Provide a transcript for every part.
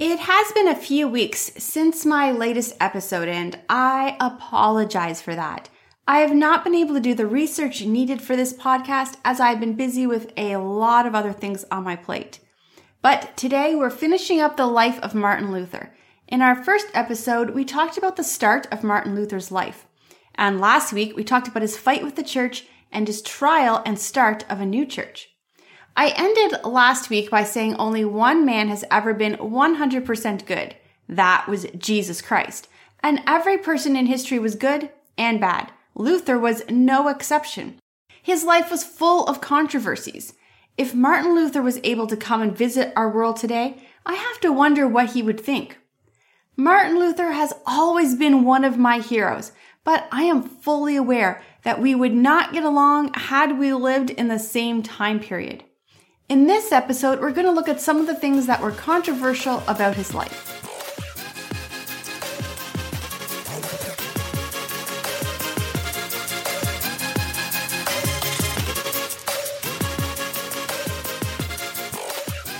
It has been a few weeks since my latest episode, and I apologize for that. I have not been able to do the research needed for this podcast as I've been busy with a lot of other things on my plate. But today we're finishing up the life of Martin Luther. In our first episode, we talked about the start of Martin Luther's life. And last week, we talked about his fight with the church and his trial and start of a new church. I ended last week by saying only one man has ever been 100% good. That was Jesus Christ. And every person in history was good and bad. Luther was no exception. His life was full of controversies. If Martin Luther was able to come and visit our world today, I have to wonder what he would think. Martin Luther has always been one of my heroes, but I am fully aware that we would not get along had we lived in the same time period. In this episode, we're going to look at some of the things that were controversial about his life.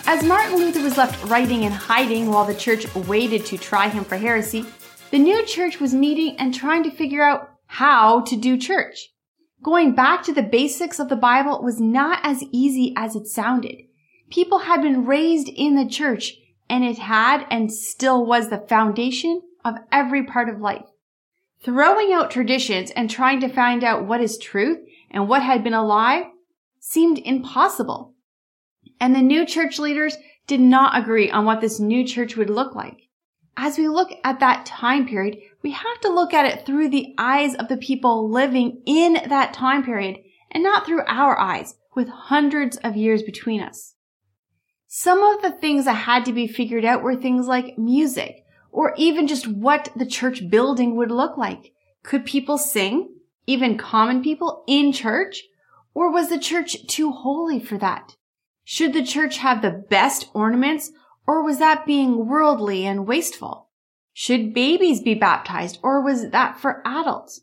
As Martin Luther was left writing and hiding while the church waited to try him for heresy, the new church was meeting and trying to figure out how to do church. Going back to the basics of the Bible was not as easy as it sounded. People had been raised in the church and it had and still was the foundation of every part of life. Throwing out traditions and trying to find out what is truth and what had been a lie seemed impossible. And the new church leaders did not agree on what this new church would look like. As we look at that time period, we have to look at it through the eyes of the people living in that time period and not through our eyes with hundreds of years between us. Some of the things that had to be figured out were things like music or even just what the church building would look like. Could people sing, even common people in church? Or was the church too holy for that? Should the church have the best ornaments or was that being worldly and wasteful? Should babies be baptized or was that for adults?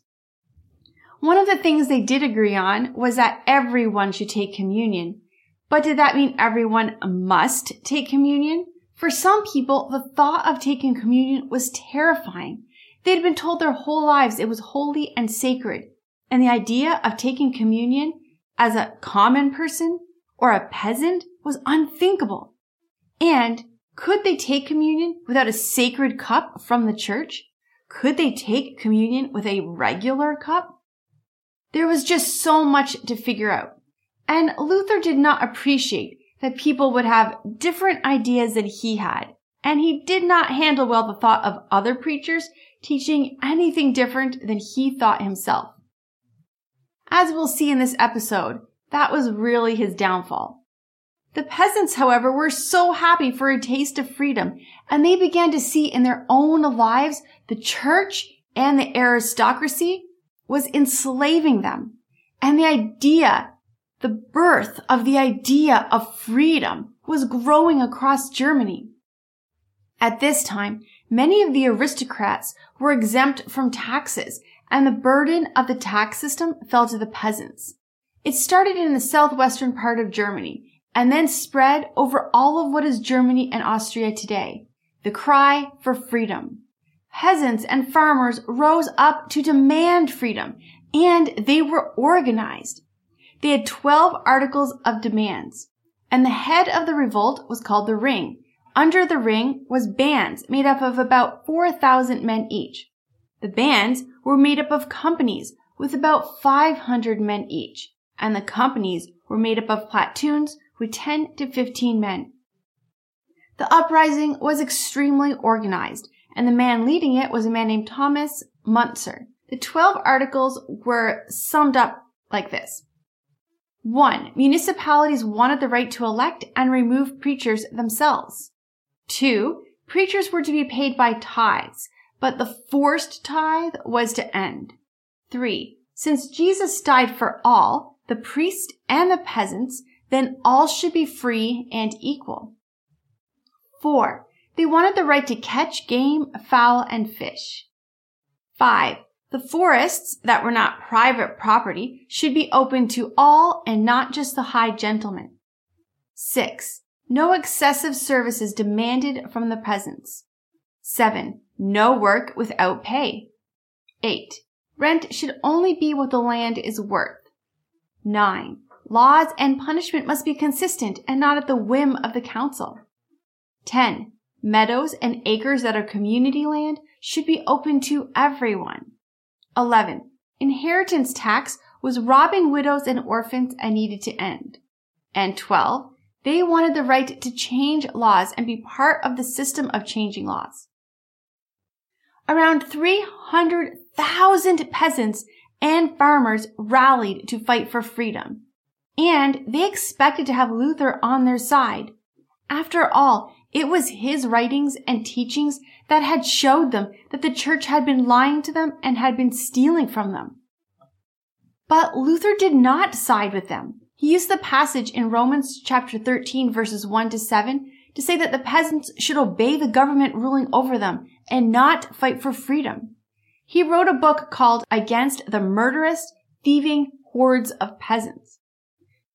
One of the things they did agree on was that everyone should take communion. But did that mean everyone must take communion? For some people, the thought of taking communion was terrifying. They'd been told their whole lives it was holy and sacred. And the idea of taking communion as a common person or a peasant was unthinkable. And could they take communion without a sacred cup from the church? Could they take communion with a regular cup? There was just so much to figure out. And Luther did not appreciate that people would have different ideas than he had. And he did not handle well the thought of other preachers teaching anything different than he thought himself. As we'll see in this episode, that was really his downfall. The peasants, however, were so happy for a taste of freedom, and they began to see in their own lives the church and the aristocracy was enslaving them. And the idea, the birth of the idea of freedom was growing across Germany. At this time, many of the aristocrats were exempt from taxes, and the burden of the tax system fell to the peasants. It started in the southwestern part of Germany, and then spread over all of what is Germany and Austria today. The cry for freedom. Peasants and farmers rose up to demand freedom and they were organized. They had 12 articles of demands and the head of the revolt was called the ring. Under the ring was bands made up of about 4,000 men each. The bands were made up of companies with about 500 men each and the companies were made up of platoons with 10 to 15 men. The uprising was extremely organized, and the man leading it was a man named Thomas Munzer. The 12 articles were summed up like this. 1. Municipalities wanted the right to elect and remove preachers themselves. 2. Preachers were to be paid by tithes, but the forced tithe was to end. 3. Since Jesus died for all, the priest and the peasants, then all should be free and equal. 4. They wanted the right to catch game, fowl, and fish. 5. The forests that were not private property should be open to all and not just the high gentlemen. 6. No excessive services demanded from the peasants. 7. No work without pay. 8. Rent should only be what the land is worth. 9. Laws and punishment must be consistent and not at the whim of the council. 10. Meadows and acres that are community land should be open to everyone. 11. Inheritance tax was robbing widows and orphans and needed to end. And 12. They wanted the right to change laws and be part of the system of changing laws. Around 300,000 peasants and farmers rallied to fight for freedom. And they expected to have Luther on their side. After all, it was his writings and teachings that had showed them that the church had been lying to them and had been stealing from them. But Luther did not side with them. He used the passage in Romans chapter 13 verses 1 to 7 to say that the peasants should obey the government ruling over them and not fight for freedom. He wrote a book called Against the Murderous, Thieving Hordes of Peasants.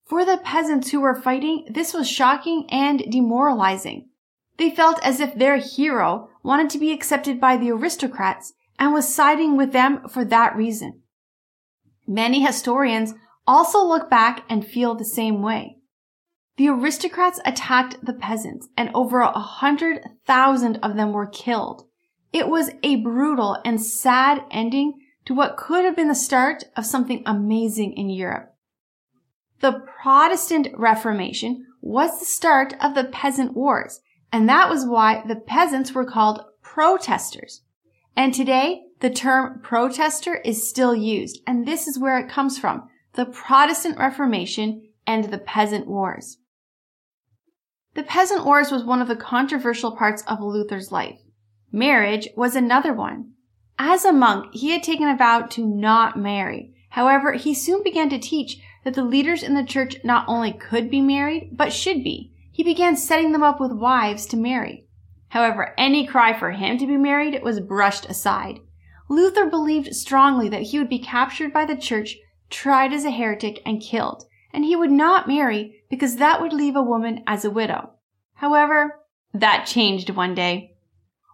For the peasants who were fighting, this was shocking and demoralizing. They felt as if their hero wanted to be accepted by the aristocrats and was siding with them for that reason. Many historians also look back and feel the same way. The aristocrats attacked the peasants and over a hundred thousand of them were killed. It was a brutal and sad ending to what could have been the start of something amazing in Europe. The Protestant Reformation was the start of the peasant wars, and that was why the peasants were called protesters. And today, the term protester is still used, and this is where it comes from, the Protestant Reformation and the Peasant Wars. The Peasant Wars was one of the controversial parts of Luther's life. Marriage was another one. As a monk, he had taken a vow to not marry. However, he soon began to teach that the leaders in the church not only could be married, but should be. He began setting them up with wives to marry. However, any cry for him to be married was brushed aside. Luther believed strongly that he would be captured by the church, tried as a heretic, and killed, and he would not marry because that would leave a woman as a widow. However, that changed one day.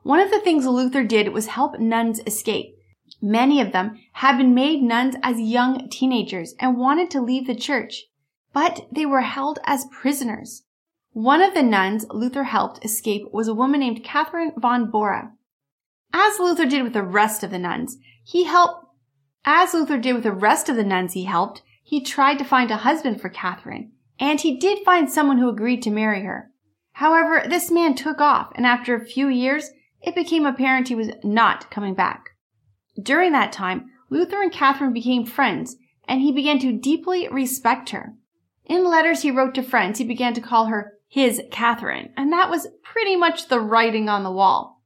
One of the things Luther did was help nuns escape. Many of them had been made nuns as young teenagers and wanted to leave the church, but they were held as prisoners. One of the nuns Luther helped escape was a woman named Catherine von Bora. As Luther did with the rest of the nuns, he helped, as Luther did with the rest of the nuns he helped, he tried to find a husband for Catherine, and he did find someone who agreed to marry her. However, this man took off, and after a few years, it became apparent he was not coming back. During that time, Luther and Catherine became friends, and he began to deeply respect her. In letters he wrote to friends, he began to call her his Catherine, and that was pretty much the writing on the wall.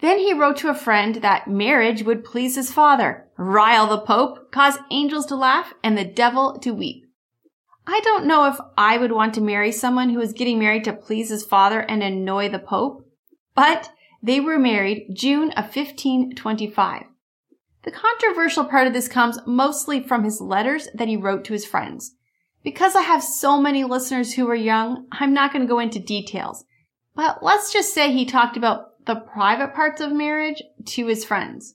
Then he wrote to a friend that marriage would please his father, rile the Pope, cause angels to laugh, and the devil to weep. I don't know if I would want to marry someone who was getting married to please his father and annoy the Pope, but they were married June of 1525. The controversial part of this comes mostly from his letters that he wrote to his friends. Because I have so many listeners who are young, I'm not going to go into details. But let's just say he talked about the private parts of marriage to his friends.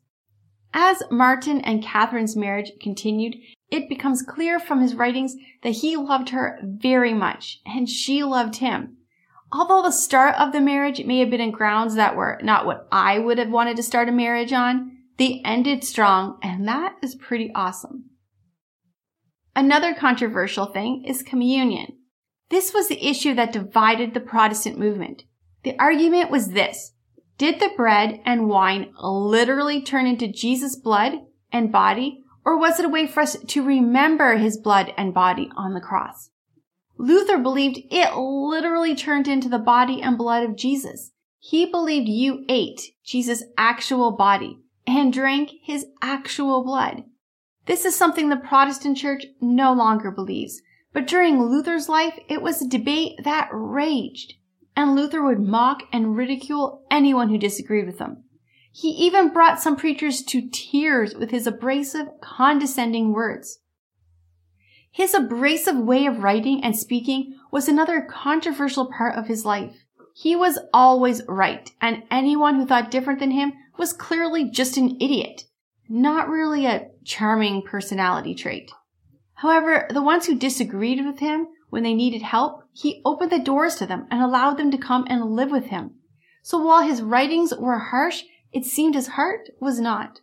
As Martin and Catherine's marriage continued, it becomes clear from his writings that he loved her very much and she loved him. Although the start of the marriage may have been in grounds that were not what I would have wanted to start a marriage on, they ended strong, and that is pretty awesome. Another controversial thing is communion. This was the issue that divided the Protestant movement. The argument was this. Did the bread and wine literally turn into Jesus' blood and body, or was it a way for us to remember his blood and body on the cross? Luther believed it literally turned into the body and blood of Jesus. He believed you ate Jesus' actual body and drank his actual blood. This is something the Protestant church no longer believes. But during Luther's life, it was a debate that raged, and Luther would mock and ridicule anyone who disagreed with him. He even brought some preachers to tears with his abrasive, condescending words. His abrasive way of writing and speaking was another controversial part of his life. He was always right, and anyone who thought different than him was clearly just an idiot. Not really a charming personality trait. However, the ones who disagreed with him when they needed help, he opened the doors to them and allowed them to come and live with him. So while his writings were harsh, it seemed his heart was not.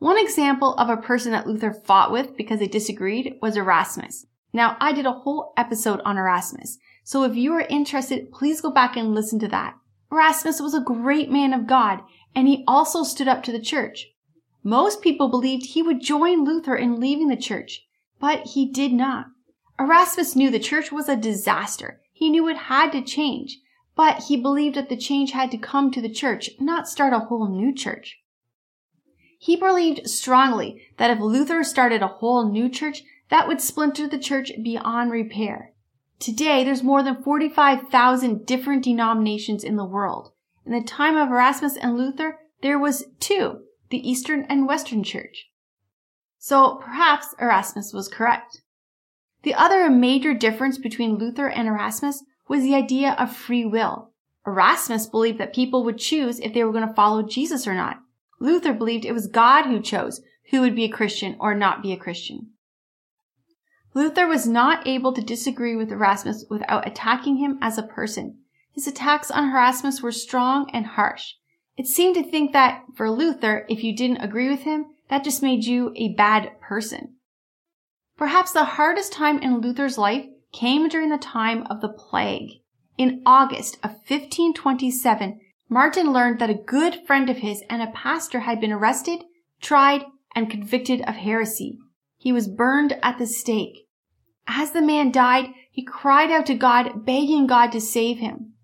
One example of a person that Luther fought with because they disagreed was Erasmus. Now, I did a whole episode on Erasmus, so if you are interested, please go back and listen to that. Erasmus was a great man of God, and he also stood up to the church. Most people believed he would join Luther in leaving the church, but he did not. Erasmus knew the church was a disaster. He knew it had to change, but he believed that the change had to come to the church, not start a whole new church. He believed strongly that if Luther started a whole new church, that would splinter the church beyond repair. Today, there's more than 45,000 different denominations in the world. In the time of Erasmus and Luther, there was two, the Eastern and Western Church. So perhaps Erasmus was correct. The other major difference between Luther and Erasmus was the idea of free will. Erasmus believed that people would choose if they were going to follow Jesus or not. Luther believed it was God who chose who would be a Christian or not be a Christian. Luther was not able to disagree with Erasmus without attacking him as a person. His attacks on Erasmus were strong and harsh. It seemed to think that for Luther, if you didn't agree with him, that just made you a bad person. Perhaps the hardest time in Luther's life came during the time of the plague. In August of 1527, Martin learned that a good friend of his and a pastor had been arrested, tried, and convicted of heresy. He was burned at the stake. As the man died, he cried out to God, begging God to save him.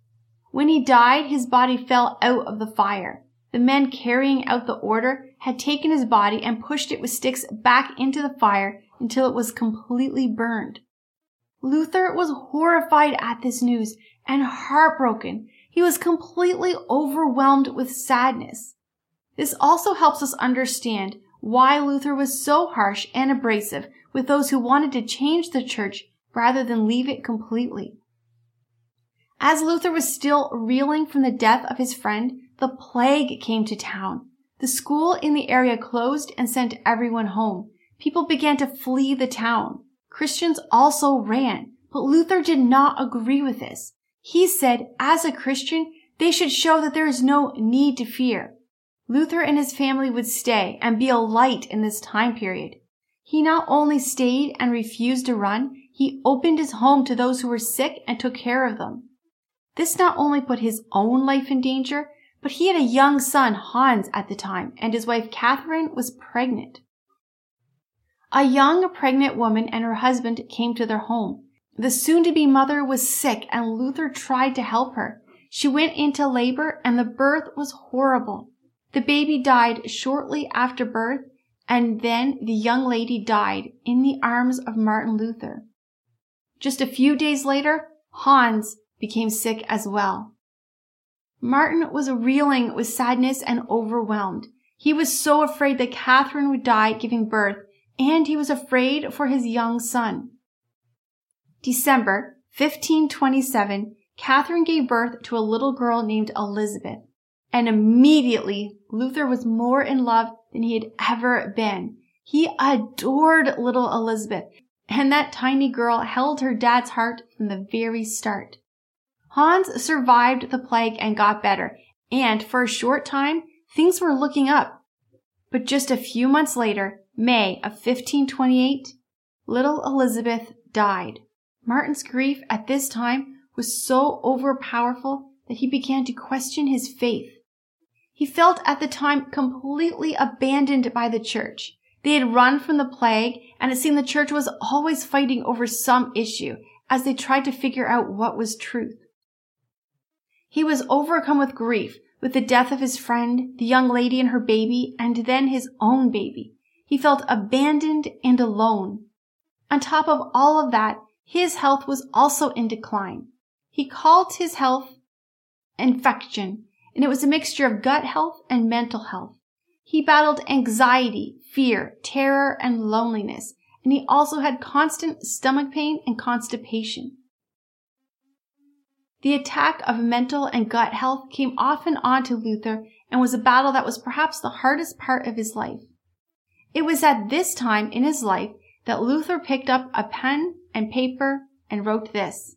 When he died, his body fell out of the fire. The men carrying out the order had taken his body and pushed it with sticks back into the fire until it was completely burned. Luther was horrified at this news and heartbroken. He was completely overwhelmed with sadness. This also helps us understand why Luther was so harsh and abrasive with those who wanted to change the church rather than leave it completely. As Luther was still reeling from the death of his friend, the plague came to town. The school in the area closed and sent everyone home. People began to flee the town. Christians also ran, but Luther did not agree with this. He said, as a Christian, they should show that there is no need to fear. Luther and his family would stay and be a light in this time period. He not only stayed and refused to run, he opened his home to those who were sick and took care of them. This not only put his own life in danger, but he had a young son, Hans, at the time, and his wife Catherine was pregnant. A young pregnant woman and her husband came to their home. The soon to be mother was sick and Luther tried to help her. She went into labor and the birth was horrible. The baby died shortly after birth, and then the young lady died in the arms of Martin Luther. Just a few days later, Hans became sick as well. Martin was reeling with sadness and overwhelmed. He was so afraid that Catherine would die giving birth, and he was afraid for his young son. December 1527, Catherine gave birth to a little girl named Elizabeth. And immediately Luther was more in love than he had ever been. He adored little Elizabeth, and that tiny girl held her dad's heart from the very start. Hans survived the plague and got better, and for a short time, things were looking up. But just a few months later, May of 1528, little Elizabeth died. Martin's grief at this time was so overpowerful that he began to question his faith. He felt at the time completely abandoned by the church. They had run from the plague, and it seemed the church was always fighting over some issue as they tried to figure out what was truth. He was overcome with grief with the death of his friend, the young lady and her baby, and then his own baby. He felt abandoned and alone. On top of all of that, his health was also in decline. He called his health infection and it was a mixture of gut health and mental health. He battled anxiety, fear, terror, and loneliness, and he also had constant stomach pain and constipation. The attack of mental and gut health came often on to Luther and was a battle that was perhaps the hardest part of his life. It was at this time in his life that Luther picked up a pen and paper and wrote this.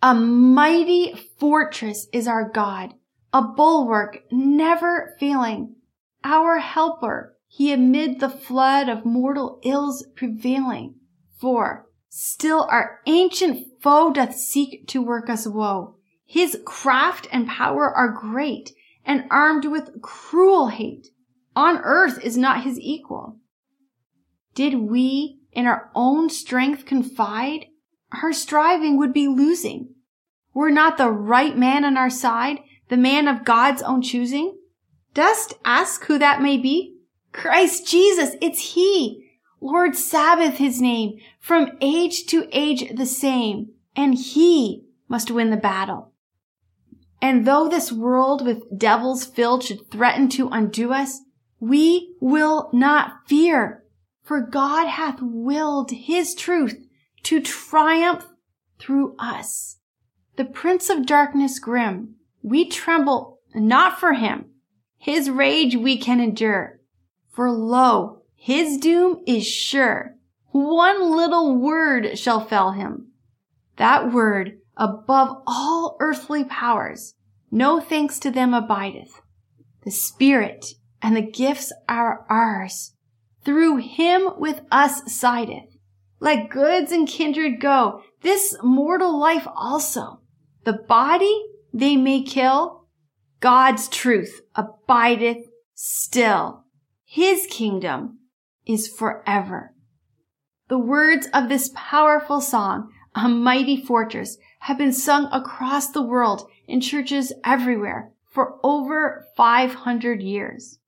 A mighty fortress is our God, a bulwark never failing, our helper, he amid the flood of mortal ills prevailing. For still our ancient foe doth seek to work us woe. His craft and power are great and armed with cruel hate. On earth is not his equal. Did we in our own strength confide, our striving would be losing. Were not the right man on our side, the man of God's own choosing? Dost ask who that may be? Christ Jesus, it's he. Lord Sabaoth his name, from age to age the same, and he must win the battle. And though this world with devils filled should threaten to undo us, we will not fear, for God hath willed his truth to triumph through us. The prince of darkness grim, we tremble not for him. His rage we can endure. For lo, his doom is sure. One little word shall fell him. That word above all earthly powers, no thanks to them abideth. The Spirit and the gifts are ours through him with us sideth. Let goods and kindred go, this mortal life also. The body they may kill, God's truth abideth still. His kingdom is forever. The words of this powerful song, A Mighty Fortress, have been sung across the world in churches everywhere for over 500 years.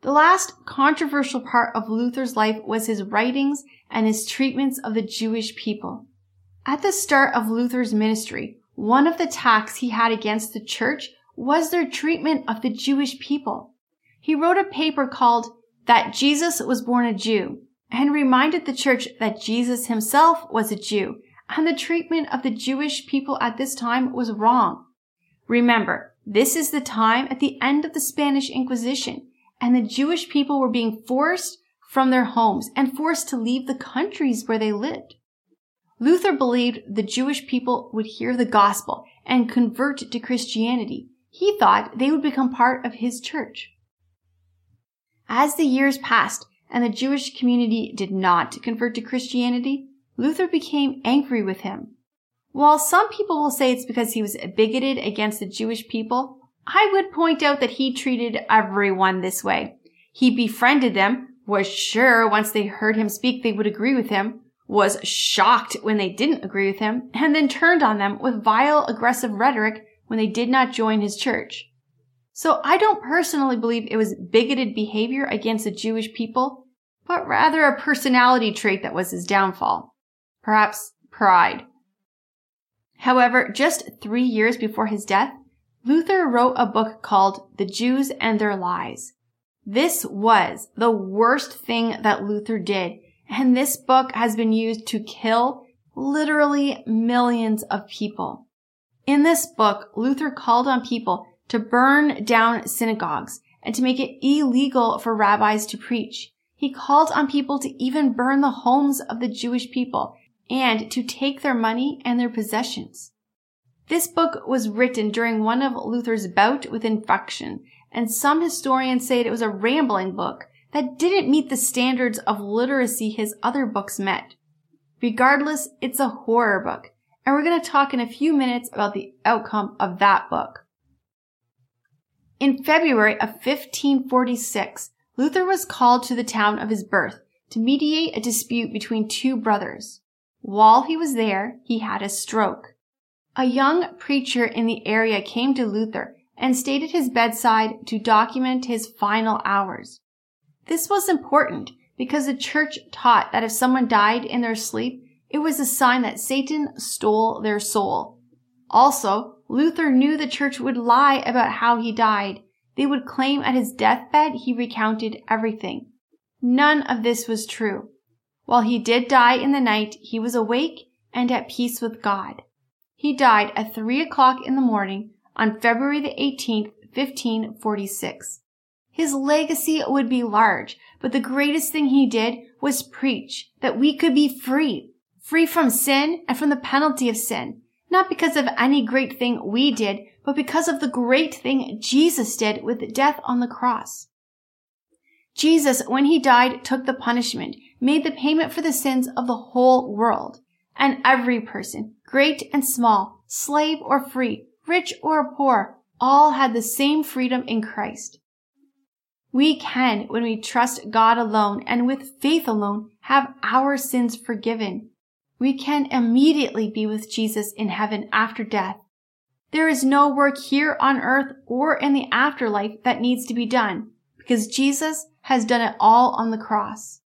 The last controversial part of Luther's life was his writings and his treatments of the Jewish people. At the start of Luther's ministry, one of the attacks he had against the church was their treatment of the Jewish people. He wrote a paper called That Jesus Was Born a Jew and reminded the church that Jesus himself was a Jew and the treatment of the Jewish people at this time was wrong. Remember, this is the time at the end of the Spanish Inquisition and the Jewish people were being forced from their homes and forced to leave the countries where they lived. Luther believed the Jewish people would hear the gospel and convert to Christianity. He thought they would become part of his church. As the years passed and the Jewish community did not convert to Christianity, Luther became angry with him. While some people will say it's because he was bigoted against the Jewish people, I would point out that he treated everyone this way. He befriended them, was sure once they heard him speak they would agree with him, was shocked when they didn't agree with him, and then turned on them with vile, aggressive rhetoric when they did not join his church. So I don't personally believe it was bigoted behavior against the Jewish people, but rather a personality trait that was his downfall. Perhaps pride. However, just three years before his death, Luther wrote a book called The Jews and Their Lies. This was the worst thing that Luther did, and this book has been used to kill literally millions of people. In this book, Luther called on people to burn down synagogues and to make it illegal for rabbis to preach. He called on people to even burn the homes of the Jewish people and to take their money and their possessions. This book was written during one of Luther's bout with infection, and some historians say it was a rambling book that didn't meet the standards of literacy his other books met. Regardless, it's a horror book, and we're going to talk in a few minutes about the outcome of that book. In February of 1546, Luther was called to the town of his birth to mediate a dispute between two brothers. While he was there, he had a stroke. A young preacher in the area came to Luther and stayed at his bedside to document his final hours. This was important because the church taught that if someone died in their sleep, it was a sign that Satan stole their soul. Also, Luther knew the church would lie about how he died. They would claim at his deathbed he recounted everything. None of this was true. While he did die in the night, he was awake and at peace with God. He died at 3 o'clock in the morning on February the 18th, 1546. His legacy would be large, but the greatest thing he did was preach that we could be free, free from sin and from the penalty of sin, not because of any great thing we did, but because of the great thing Jesus did with death on the cross. Jesus, when he died, took the punishment, made the payment for the sins of the whole world. And every person, great and small, slave or free, rich or poor, all had the same freedom in Christ. We can, when we trust God alone and with faith alone, have our sins forgiven. We can immediately be with Jesus in heaven after death. There is no work here on earth or in the afterlife that needs to be done because Jesus has done it all on the cross.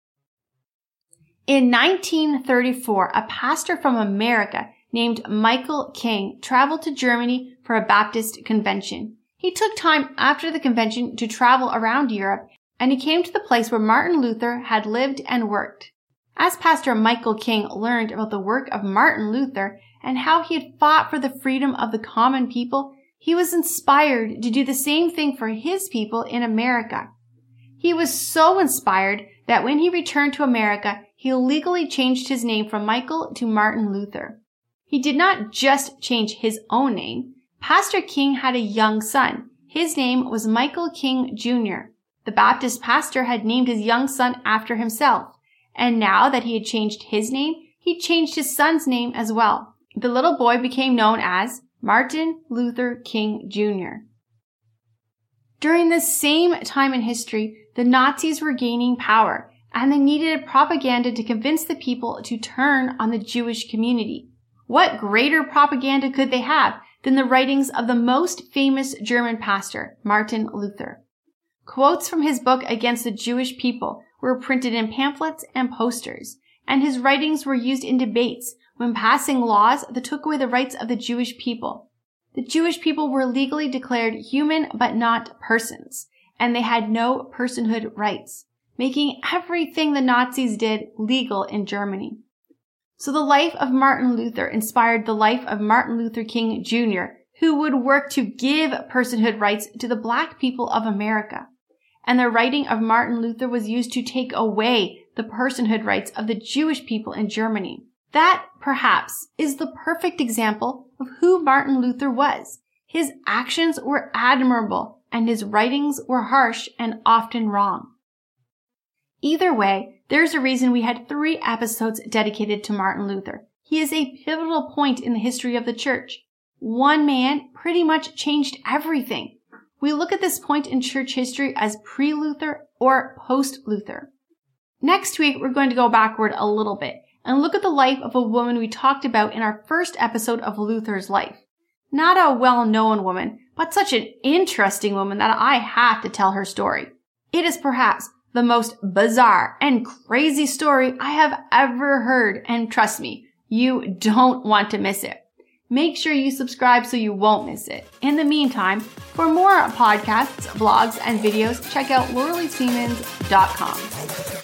In 1934, a pastor from America named Michael King traveled to Germany for a Baptist convention. He took time after the convention to travel around Europe and he came to the place where Martin Luther had lived and worked. As Pastor Michael King learned about the work of Martin Luther and how he had fought for the freedom of the common people, he was inspired to do the same thing for his people in America. He was so inspired that when he returned to America, he legally changed his name from Michael to Martin Luther. He did not just change his own name. Pastor King had a young son. His name was Michael King Jr. The Baptist pastor had named his young son after himself. And now that he had changed his name, he changed his son's name as well. The little boy became known as Martin Luther King Jr. During the same time in history, the Nazis were gaining power and they needed propaganda to convince the people to turn on the Jewish community. What greater propaganda could they have than the writings of the most famous German pastor, Martin Luther. Quotes from his book against the Jewish people were printed in pamphlets and posters, and his writings were used in debates when passing laws that took away the rights of the Jewish people. The Jewish people were legally declared human but not persons, and they had no personhood rights, making everything the Nazis did legal in Germany. So the life of Martin Luther inspired the life of Martin Luther King Jr., who would work to give personhood rights to the black people of America. And the writing of Martin Luther was used to take away the personhood rights of the Jewish people in Germany. That, perhaps, is the perfect example of who Martin Luther was. His actions were admirable and his writings were harsh and often wrong. Either way, there's a reason we had three episodes dedicated to Martin Luther. He is a pivotal point in the history of the church. One man pretty much changed everything. We look at this point in church history as pre-Luther or post-Luther. Next week, we're going to go backward a little bit and look at the life of a woman we talked about in our first episode of Luther's life. Not a well-known woman, but such an interesting woman that I have to tell her story. It is perhaps the most bizarre and crazy story I have ever heard. And trust me, you don't want to miss it. Make sure you subscribe so you won't miss it. In the meantime, for more podcasts, blogs, and videos, check out laurelsysiemens.com.